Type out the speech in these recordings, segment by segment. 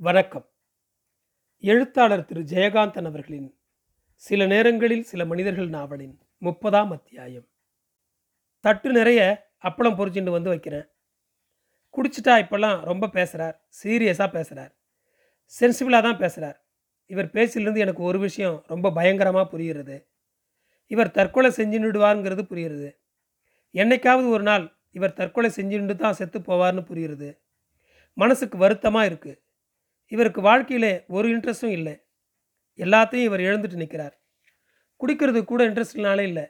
வணக்கம். எழுத்தாளர் திரு. ஜெயகாந்தன் அவர்களின் சில நேரங்களில் சில மனிதர்கள் நாவலின் முப்பதாம் அத்தியாயம். தட்டு நிறைய அப்பளம் பொறிச்சுட்டு வந்து வைக்கிறேன். குடிச்சிட்டா இப்போல்லாம் ரொம்ப பேசுகிறார் சீரியஸாக பேசுகிறார் சென்சிபிளாக தான் பேசுகிறார் இவர் பேச்சிலிருந்து எனக்கு ஒரு விஷயம் ரொம்ப பயங்கரமாக புரிகிறது. இவர் தற்கொலை செஞ்சுடுவாருங்கிறது புரியுறது என்னைக்காவது ஒரு நாள் இவர் தற்கொலை செஞ்சுட்டு தான் செத்து போவார்னு புரியுறது மனசுக்கு வருத்தமாக இருக்குது இவருக்கு வாழ்க்கையில் ஒரு இன்ட்ரெஸ்ட்டும் இல்லை. எல்லாத்தையும் இவர் இழந்துட்டு நிற்கிறார். குடிக்கிறது கூட இன்ட்ரெஸ்ட்னாலே இல்லை.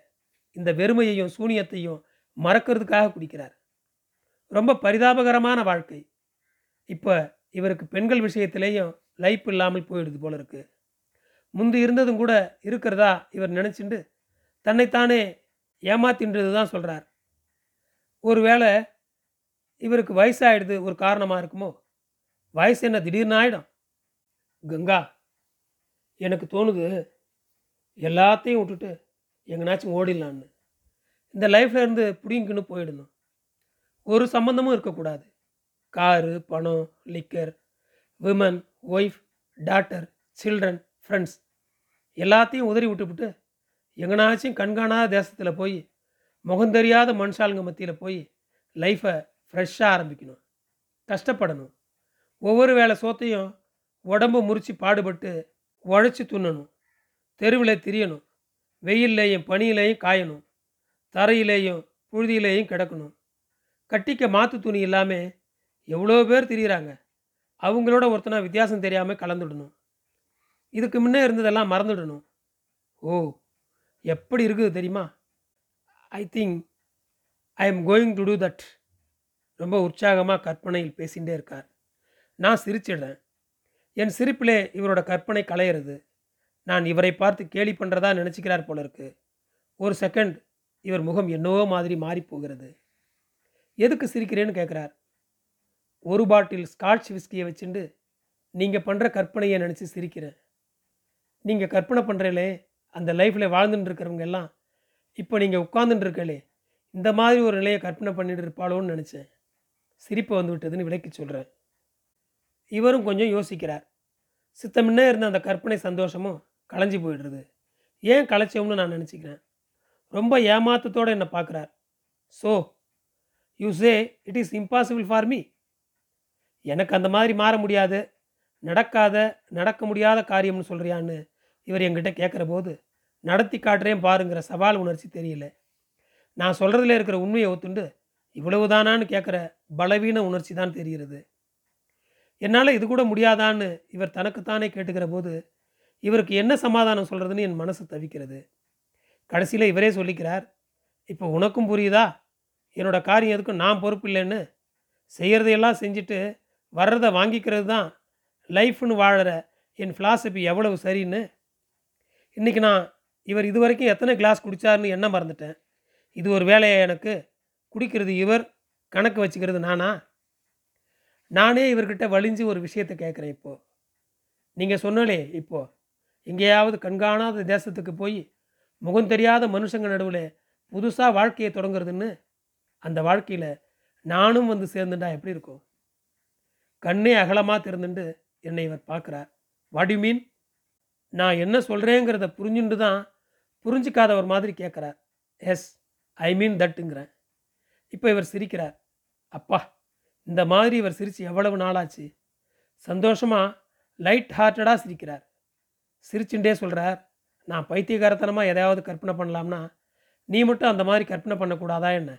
இந்த வெறுமையையும் சூனியத்தையும் மறக்கிறதுக்காக குடிக்கிறார். ரொம்ப பரிதாபகரமான வாழ்க்கை. இப்போ இவருக்கு பெண்கள் விஷயத்திலேயும் லைஃப் இல்லாமல் போயிடுது போல இருக்கு. முந்தி இருந்ததும் கூட இருக்கிறதா இவர் நினச்சிண்டு தன்னைத்தானே ஏமாத்தின்றது தான் சொல்கிறார் ஒருவேளை இவருக்கு வயசாயிடுது ஒரு காரணமாக இருக்குமோ? வயசு என்ன? திடீர்னு ஆகிடும் கங்கா எனக்கு தோணுது எல்லாத்தையும் விட்டுட்டு எங்கனாச்சும் ஓடிடலான்னு. இந்த லைஃப்ல இருந்து பிடிங்கின்னு போயிடணும். ஒரு சம்மந்தமும் இருக்கக்கூடாது. காரு பணம் liquor women wife daughter children friends எல்லாத்தையும் உதறி விட்டுவிட்டு எங்கனாச்சும் கண்காணாத தேசத்தில் போய் முகம் தெரியாத மனுஷாளுங்க மத்தியில் போய் லைஃப்பை ஃப்ரெஷ்ஷாக ஆரம்பிக்கணும். கஷ்டப்படணும். ஒவ்வொரு வேளை சோத்தையும் உடம்பு முறிச்சு பாடுபட்டு உழைச்சி துண்ணணும் தெருவில் திரியணும். வெயில்லையும் பனியிலையும் காயணும். தரையிலேயும் புழுதியிலேயும் கிடக்கணும். கட்டிக்க மாற்று துணி இல்லாமல் எவ்வளோ பேர் திரியிறாங்க. அவங்களோட ஒருத்தனா வித்தியாசம் தெரியாமல் கலந்துடணும். இதுக்கு முன்னே இருந்ததெல்லாம் மறந்துடணும். ஓ எப்படி இருக்குது தெரியுமா? I think I am going to do that ரொம்ப உற்சாகமாக கற்பனையில் பேசிகிட்டே இருக்கார். நான் சிரிச்சிடுறேன். என் சிரிப்பிலே இவரோட கற்பனை கலையிறது நான் இவரை பார்த்து கேலி பண்ணுறதா நினச்சிக்கிறார் போல இருக்கு ஒரு செகண்ட் இவர் முகம் என்னவோ மாதிரி மாறி போகிறது எதுக்கு சிரிக்கிறேன்னு கேட்குறார் ஒரு பாட்டில் ஸ்காட்ச் விஸ்கியை வச்சுண்டு நீங்கள் பண்ணுற கற்பனையை நினச்சி சிரிக்கிறேன். நீங்கள் கற்பனை பண்ணுறீங்களே அந்த லைஃப்பில் வாழ்ந்துட்டு இருக்கிறவங்க எல்லாம் இப்போ நீங்கள் உட்காந்துட்டு இருக்கலே இந்த மாதிரி ஒரு நிலையை கற்பனை பண்ணிட்டு இருப்பாளோன்னு நினச்சேன். சிரிப்பு வந்து விட்டதுன்னு விளக்கி சொல்கிறேன் இவரும் கொஞ்சம் யோசிக்கிறார். சித்தமுன்னே இருந்த அந்த கற்பனை சந்தோஷமும் களைஞ்சி போயிடுறது. ஏன் களைச்சோம்னு நான் நினச்சிக்கிறேன். ரொம்ப ஏமாத்தத்தோடு என்னை பார்க்குறார். So you say it is impossible for me எனக்கு அந்த மாதிரி மாற முடியாது. நடக்காத நடக்க முடியாத காரியம்னு சொல்கிறியான்னு இவர் என்கிட்ட கேட்குற போது நடத்தி காட்டுறேன் பாருங்கிற சவால் உணர்ச்சி தெரியல. நான் சொல்கிறதுல இருக்கிற உண்மையை ஒத்துண்டு இவ்வளவுதானான்னு கேட்குற பலவீன உணர்ச்சி தான் தெரிகிறது. என்னால் இது கூட முடியாதான்னு இவர் தனக்குத்தானே கேட்டுக்கிற போது இவருக்கு என்ன சமாதானம் சொல்கிறதுன்னு என் மனசு தவிக்கிறது. கடைசியில் இவரே சொல்லிக்கிறார் இப்போ உனக்கும் புரியுதா? என்னோட காரியம் எதுக்கும் நான் பொறுப்பு இல்லைன்னு? செய்கிறதையெல்லாம் செஞ்சுட்டு வர்றதை வாங்கிக்கிறது தான் லைஃப்னு வாழற என் ஃபிலாசபி எவ்வளவு சரின்னு? இன்றைக்கி நான் இவர் இது வரைக்கும் எத்தனை கிளாஸ் குடித்தாருன்னு என்ன மறந்துட்டேன். இது ஒரு வேலையை எனக்கு? குடிக்கிறது இவர் கணக்கு வச்சுக்கிறது நானா? நானே இவர்கிட்ட வலிஞ்சு ஒரு விஷயத்தை கேட்குறேன் இப்போது நீங்கள் சொன்னாலே இப்போது எங்கேயாவது கண்காணாத தேசத்துக்கு போய் முகம் தெரியாத மனுஷங்க நடுவில் புதுசாக வாழ்க்கையை தொடங்குறதுன்னு அந்த வாழ்க்கையில் நானும் வந்து சேர்ந்துட்டா எப்படி இருக்கும்? கண்ணே அகலமாக திறந்துண்டு என்னை இவர் பார்க்குறார். வாட் யூ மீன் நான் என்ன சொல்கிறேங்கிறத புரிஞ்சுட்டு தான் புரிஞ்சிக்காதவர் மாதிரி கேட்குறார். எஸ் ஐ மீன் தட்டுங்கிறேன். இப்போ இவர் சிரிக்கிறார். அப்பா இந்த மாதிரி இவர் சிரித்து எவ்வளவு நாளாச்சு? சந்தோஷமாக லைட் ஹார்ட்டடாக சிரிக்கிறார். சிரிச்சுட்டே சொல்கிறார் நான் பைத்தியகாரத்தனமாக எதையாவது கற்பனை பண்ணலாம்னா நீ மட்டும் அந்த மாதிரி கற்பனை பண்ணக்கூடாதா என்ன?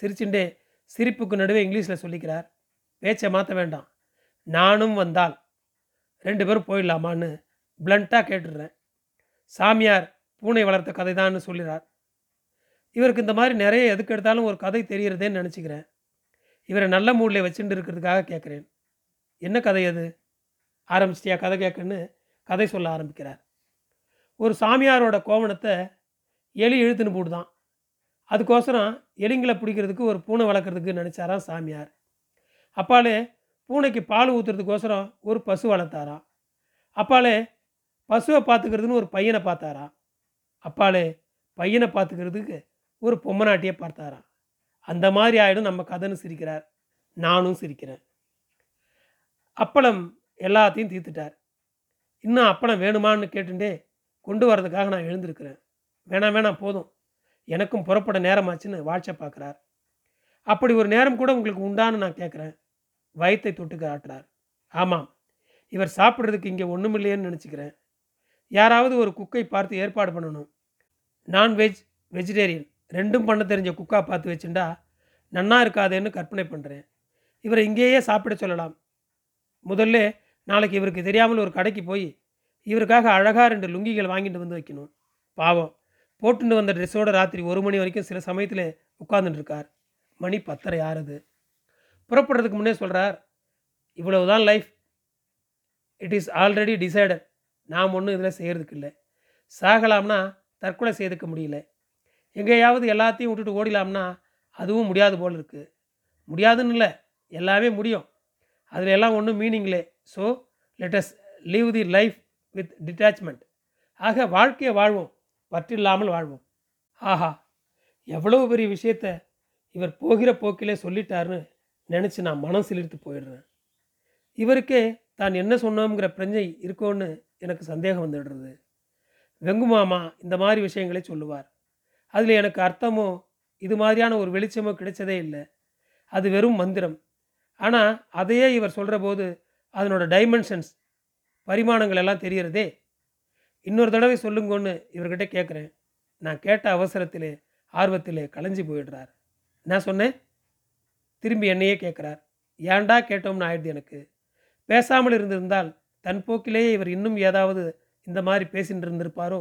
சிரிச்சுட்டே சிரிப்புக்கு நடுவே இங்கிலீஷில் சொல்லிக்கிறார் பேச்சை மாற்ற வேண்டாம் நானும் வந்தால் ரெண்டு பேரும் போயிடலாமான்னு பிளண்ட்டாக கேட்டுடுறேன். சாமியார் பூனை வளர்த்த கதை தான்னு சொல்லிறார். இவருக்கு இந்த மாதிரி நிறைய எதுக்கு எடுத்தாலும் ஒரு கதை தெரிகிறதேன்னு நினச்சிக்கிறேன். இவரை நல்ல மூடில் வச்சுட்டு இருக்கிறதுக்காக கேட்குறேன் என்ன கதை அது? ஆரம்பிச்சிட்டியா கதை கேட்குன்னு கதை சொல்ல ஆரம்பிக்கிறார். ஒரு சாமியாரோட கோவணத்தை எலி இழுத்துன்னு போடுதான். அதுக்கோசரம் எலிங்களை பிடிக்கிறதுக்கு ஒரு பூனை வளர்க்குறதுக்கு நினச்சாராம் சாமியார். அப்பாலே பூனைக்கு பால் ஊற்றுறதுக்கோசரம் ஒரு பசு வளர்த்தாராம். அப்பாலே பசுவை பார்த்துக்கிறதுன்னு ஒரு பையனை பார்த்தாராம். அப்பாலே பையனை பார்த்துக்கிறதுக்கு ஒரு பொம்மநாட்டியை பார்த்தாராம். அந்த மாதிரி ஆகிடும் நம்ம கதைன்னு சிரிக்கிறார். நானும் சிரிக்கிறேன். அப்பளம் எல்லாத்தையும் தீர்த்துட்டார். இன்னும் அப்பளம் வேணுமான்னு கேட்டுட்டே கொண்டு வரதுக்காக நான் எழுந்திருக்கிறேன். வேணாம் வேணாம் போதும். எனக்கும் புறப்பட நேரமாச்சுன்னு வாட்சை பார்க்குறார். அப்படி ஒரு நேரம் கூட உங்களுக்கு உண்டான்னு நான் கேட்குறேன். வயத்தை தொட்டு காட்டுறார் ஆமாம். இவர் சாப்பிட்றதுக்கு இங்கே ஒன்றுமில்லையேன்னு நினச்சிக்கிறேன். யாராவது ஒரு குக்கை பார்த்து ஏற்பாடு பண்ணணும். Non veg vegetarian. ரெண்டும் பண்ண தெரிஞ்ச குக்கா பார்த்து வச்சுண்டா நன்னா இருக்காதேன்னு கற்பனை பண்ணுறேன் இவரை இங்கேயே சாப்பிட சொல்லலாம். முதல்ல நாளைக்கு இவருக்கு தெரியாமல் ஒரு கடைக்கு போய் இவருக்காக அழகாக ரெண்டு லுங்கிகள் வாங்கிட்டு வந்து வைக்கணும். பாவம். போட்டுட்டு வந்த ட்ரெஸ்ஸோட ராத்திரி ஒரு மணி வரைக்கும் சில சமயத்தில் உட்கார்ந்துட்டு இருக்கார் மணி பத்தரை ஆறுது. புறப்படுறதுக்கு முன்னே சொல்கிறார் இவ்வளவுதான் life. It is already decided. நாம் ஒன்றும் இதில் செய்கிறதுக்கு இல்லை சாகலாம்னா தற்கொலை செய்துக்க முடியல. எங்கேயாவது எல்லாத்தையும் விட்டுட்டு ஓடிலாம்னா அதுவும் முடியாது போல் இருக்குது முடியாதுன்னு இல்லை எல்லாமே முடியும். அதில் எல்லாம் ஒன்றும் மீனிங்லே so let's leave the life with detachment ஆக வாழ்க்கையை வாழ்வோம் பற்றில்லாமல் வாழ்வோம். ஆஹா எவ்வளவு பெரிய விஷயத்த இவர் போகிற போக்கிலே சொல்லிட்டாருன்னு நினச்சி நான் மனம் சிலிர்த்து போயிடுறேன். இவருக்கே தான் என்ன சொன்னோங்கிற பிரஞ்சை இருக்கோன்னு எனக்கு சந்தேகம் வந்துடுறது. வெங்கு மாமா இந்த மாதிரி விஷயங்களை சொல்லுவார். அதில் எனக்கு அர்த்தமோ இது மாதிரியான ஒரு வெளிச்சமோ கிடைச்சதே இல்லை. அது வெறும் மந்திரம். ஆனால் அதையே இவர் சொல்கிற போது அதனோட டைமென்ஷன்ஸ் பரிமாணங்கள் எல்லாம் தெரியறதே. இன்னொரு தடவை சொல்லுங்கன்னு இவர்கிட்ட கேட்குறேன் நான் கேட்ட அவசரத்திலே ஆர்வத்திலே கலைஞ்சு போயிடுறார். நான் சொன்னேன் திரும்பி என்னையே கேட்குறார் ஏன்டா கேட்டோம்னு ஆயிடுது எனக்கு. பேசாமல் இருந்திருந்தால் தன் போக்கிலேயே இவர் இன்னும் ஏதாவது இந்த மாதிரி பேசின்னு இருந்திருப்பாரோ?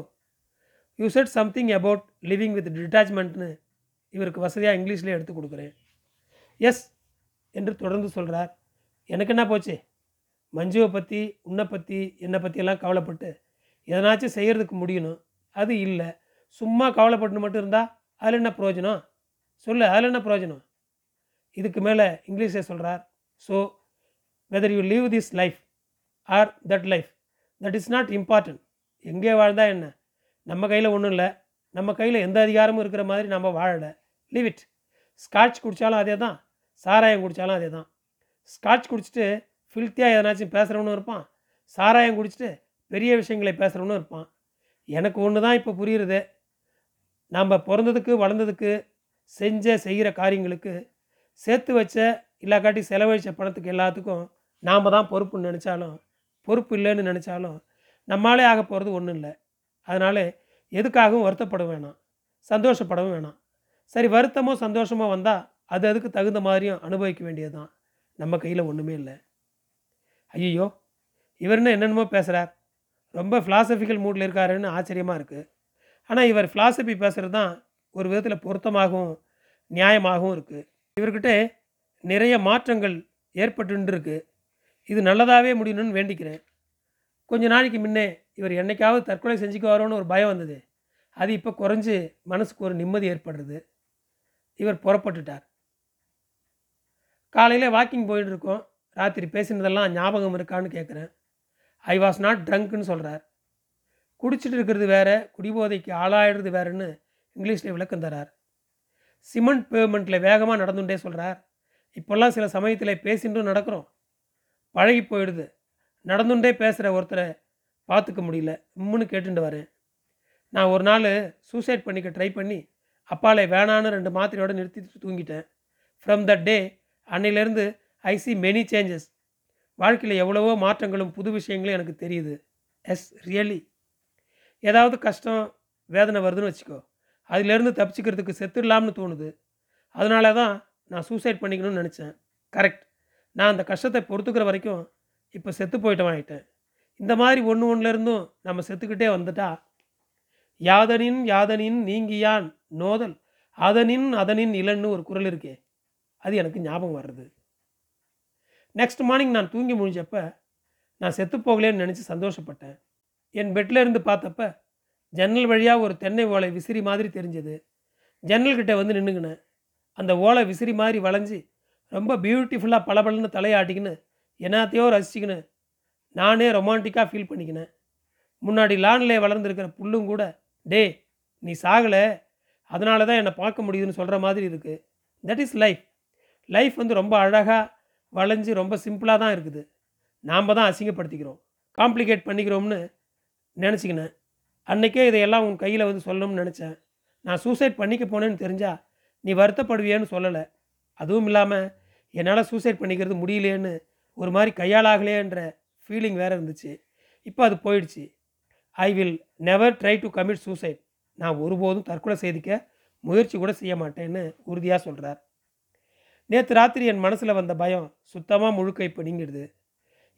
You said something about living with டிட்டாச்மெண்ட்னு இவருக்கு வசதியாக இங்கிலீஷ்லேயே எடுத்து கொடுக்குறேன். எஸ் என்று தொடர்ந்து சொல்கிறார் எனக்கு என்ன போச்சு? மஞ்சுவை பற்றி உன்னை பற்றி என்னை பற்றியெல்லாம் கவலைப்பட்டு எதனாச்சும் செய்கிறதுக்கு முடியணும். அது இல்லை. சும்மா கவலைப்பட்டு மட்டும் இருந்தால் அதில் என்ன பிரயோஜனம்? சொல்லு அதில் என்ன பிரயோஜனம்? இதுக்கு மேலே இங்கிலீஷில் சொல்கிறார் so whether you leave this life or that life that is not important எங்கே வாழ்ந்தால் என்ன? நம்ம கையில் ஒன்றும் இல்லை. நம்ம கையில் எந்த அதிகாரமும் இருக்கிற மாதிரி நம்ம வாழலை. லீவ் இட் ஸ்காட்ச் குடித்தாலும் அதே தான் சாராயம் குடித்தாலும் அதே தான் ஸ்காட்ச் குடிச்சிட்டு ஃபில்த்தியாக எதனாச்சும் பேசுகிறவனும் இருப்பான். சாராயம் குடிச்சிட்டு பெரிய விஷயங்களை பேசுகிறவனும் இருப்பான். எனக்கு ஒன்று தான் இப்போ புரியுறது. நாம் பிறந்ததுக்கு வளர்ந்ததுக்கு செஞ்ச செய்கிற காரியங்களுக்கு சேர்த்து வச்ச இல்லாக்காட்டி செலவழித்த பணத்துக்கு எல்லாத்துக்கும் நாம் தான் பொறுப்புன்னு நினச்சாலும் பொறுப்பு இல்லைன்னு நினச்சாலும் நம்மளாலே ஆக போகிறது ஒன்றும் இல்லை. அதனால் எதுக்காகவும் வருத்தப்பட வேணாம். சந்தோஷப்படவும் வேணாம். சரி வருத்தமோ சந்தோஷமோ வந்தால் அது அதுக்கு தகுந்த மாதிரியும் அனுபவிக்க வேண்டியது தான் நம்ம கையில் ஒன்றுமே இல்லை. ஐயோ இவர் என்ன என்னென்னமோ பேசுகிறார் ரொம்ப ஃபிலாசபிக்கல் மூடில் இருக்காருன்னு ஆச்சரியமாக இருக்குது ஆனால் இவர் ஃபிலாசபி பேசுகிறது தான் ஒரு விதத்தில் பொருத்தமாகவும் நியாயமாகவும் இருக்குது இவர்கிட்ட நிறைய மாற்றங்கள் ஏற்பட்டுருக்கு இது நல்லதாகவே முடியணும்னு வேண்டிக்கிறேன். கொஞ்ச நாளைக்கு முன்னே இவர் என்னைக்காவது தற்கொலை செஞ்சுக்குவாரோன்னு ஒரு பயம் வந்தது. அது இப்போ குறைஞ்சி மனசுக்கு ஒரு நிம்மதி ஏற்படுறது. இவர் புறப்பட்டுட்டார். காலையில் வாக்கிங் போயிட்டு இருக்கோம். ராத்திரி பேசினதெல்லாம் ஞாபகம் இருக்கான்னு கேட்குறேன் ஐ வாஸ் நாட் ட்ரங்க்னு சொல்கிறார் குடிச்சிட்டு இருக்கிறது வேற குடிபோதைக்கு ஆளாயிடுறது வேறுன்னு இங்கிலீஷில் விளக்கம் தரார். சிமெண்ட் பேமெண்ட்டில் வேகமாக நடந்துட்டே சொல்கிறார் இப்போல்லாம் சில சமயத்தில் பேசின்றும் நடக்கிறோம். பழகி போயிடுது. நடந்துட்டே பேசுகிற ஒருத்தரை பார்த்துக்க முடியல. உம்முன்னு கேட்டுட்டு வரேன் நான் ஒரு நாள் சூசைட் பண்ணிக்க ட்ரை பண்ணி அப்பாலே வேணான்னு ரெண்டு மாத்திரையோடு நிறுத்தி தூங்கிட்டேன். ஃப்ரம் தட் டே அன்னையிலேருந்து ஐ சி மெனி சேஞ்சஸ் வாழ்க்கையில் எவ்வளவோ மாற்றங்களும் புது விஷயங்களும் எனக்கு தெரியுது. எஸ் ரியலி ஏதாவது கஷ்டம் வேதனை வருதுன்னு வச்சுக்கோ. அதிலேருந்து தப்பிச்சுக்கிறதுக்கு செத்துடலாம்னு தோணுது. அதனால தான் நான் சூசைட் பண்ணிக்கணும்னு நினச்சேன். கரெக்ட் நான் அந்த கஷ்டத்தை பொறுத்துக்கிற வரைக்கும் இப்போ செத்து போயிட்டவன் ஆகிட்டேன் இந்த மாதிரி ஒன்று ஒன்றுலேருந்தும் நம்ம செத்துக்கிட்டே வந்துட்டா. யாதனின் யாதனின் நீங்கியான் நோதல். அதனின் அதனின் இலன்னு ஒரு குரல் இருக்கே. அது எனக்கு ஞாபகம் வர்றது. நெக்ஸ்ட் மார்னிங் நான் தூங்கி முடிஞ்சப்ப நான் செத்து போகலேன்னு நினச்சி சந்தோஷப்பட்டேன். என் பெட்டில் இருந்து பார்த்தப்ப ஜன்னல் வழியாக ஒரு தென்னை ஓலை விசிறி மாதிரி தெரிஞ்சது. ஜன்னல்கிட்ட வந்து நின்றுக்கினேன் அந்த ஓலை விசிறி மாதிரி வளைஞ்சி ரொம்ப பியூட்டிஃபுல்லாக பளபளன்னு தலையாட்டிக்கின்னு என்னத்தையோ ரசிச்சுக்கின்னு நானே ரொமான்டிக்காக ஃபீல் பண்ணிக்கினேன். முன்னாடி லான்லே வளர்ந்துருக்கிற புல்லும் கூட டே நீ சாகலை. அதனால தான் என்னை பார்க்க முடியுதுன்னு சொல்கிற மாதிரி இருக்குது தட் இஸ் லைஃப் லைஃப் வந்து ரொம்ப அழகாக வளைஞ்சு ரொம்ப சிம்பிளாக தான் இருக்குது. நாம் தான் அசிங்கப்படுத்திக்கிறோம். காம்ப்ளிகேட் பண்ணிக்கிறோம்னு நினச்சிக்கினேன். அன்றைக்கே இதையெல்லாம் உன் கையில் வந்து சொல்லணும்னு நினச்சேன். நான் சூசைட் பண்ணிக்க போனேன்னு தெரிஞ்சால் நீ வருத்தப்படுவியேன்னு சொல்லலை. அதுவும் இல்லாமல் என்னால் சூசைட் பண்ணிக்கிறது முடியலையேன்னு ஒரு மாதிரி கையாளாகலையேன்ற ஃபீலிங் வேறு இருந்துச்சு. இப்போ அது போயிடுச்சு. I will never try to commit suicide நான் ஒருபோதும் தற்கொலை செய்திக்க முயற்சி கூட செய்ய மாட்டேன்னு உறுதியாக சொல்கிறார் நேற்று ராத்திரி என் மனசில் வந்த பயம் சுத்தமாக முழுக்க இப்போ நீங்கிடுது.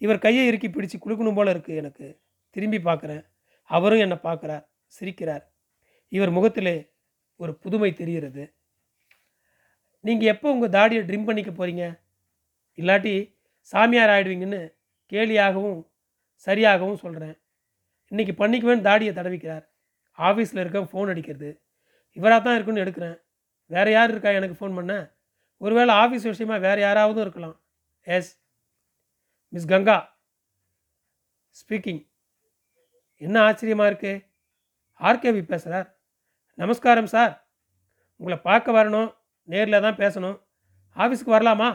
இவர் கையை இறுக்கி பிடிச்சு குளுக்கணும் போல் இருக்குது எனக்கு. திரும்பி பார்க்குறேன் அவரும் என்னை பார்க்குறார் சிரிக்கிறார். இவர் முகத்திலே ஒரு புதுமை தெரிகிறது. நீங்கள் எப்போ உங்கள் தாடியை ட்ரிம் பண்ணிக்க போகிறீங்க இல்லாட்டி சாமியார் ஆகிடுவீங்கன்னு கேலியாகவும் சரியாகவும் சொல்கிறேன் இன்றைக்கி பண்ணிக்குவேன்னு தாடியை தடவிக்கிறார். ஆஃபீஸில் இருக்க ஃபோன் அடிக்கிறது. இவராக தான் இருக்குன்னு எடுக்கிறேன். வேறு யார் இருக்கா எனக்கு ஃபோன் பண்ண? ஒருவேளை ஆஃபீஸ் விஷயமா வேறு யாராவதும் இருக்கலாம். எஸ் மிஸ் கங்கா ஸ்பீக்கிங் என்ன ஆச்சரியமாக இருக்குது ஆர்கேவி பேசுகிறார் நமஸ்காரம் சார். உங்களை பார்க்க வரணும். நேரில் தான் பேசணும். ஆஃபீஸுக்கு வரலாமா?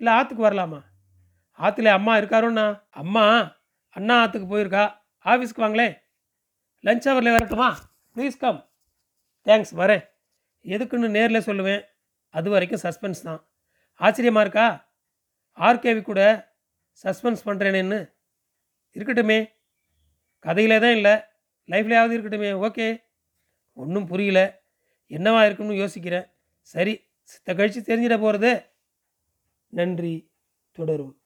இல்லை ஆற்றுக்கு வரலாமா? ஆற்றுல அம்மா இருக்காருன்னா அம்மா அண்ணா ஆற்றுக்கு போயிருக்கா. ஆஃபீஸ்க்கு வாங்களேன். லஞ்ச் ஹவரில் வரட்டுமா? ப்ளீஸ் கம் தேங்க்ஸ் வரேன். எதுக்குன்னு நேரில் சொல்லுவேன். அது வரைக்கும் சஸ்பென்ஸ் தான். ஆச்சரியமாக இருக்கா? ஆர்கேவி கூட சஸ்பென்ஸ் பண்ணுறேனேன்னு இருக்கட்டுமே. கதையிலே தான் இல்லை. லைஃப்லேயாவது இருக்கட்டுமே. ஓகே ஒன்றும் புரியல. என்னவா இருக்குன்னு யோசிக்கிறேன். சரி சித்த கழித்து தெரிஞ்சிட போகிறது நன்றி. தொடரும்.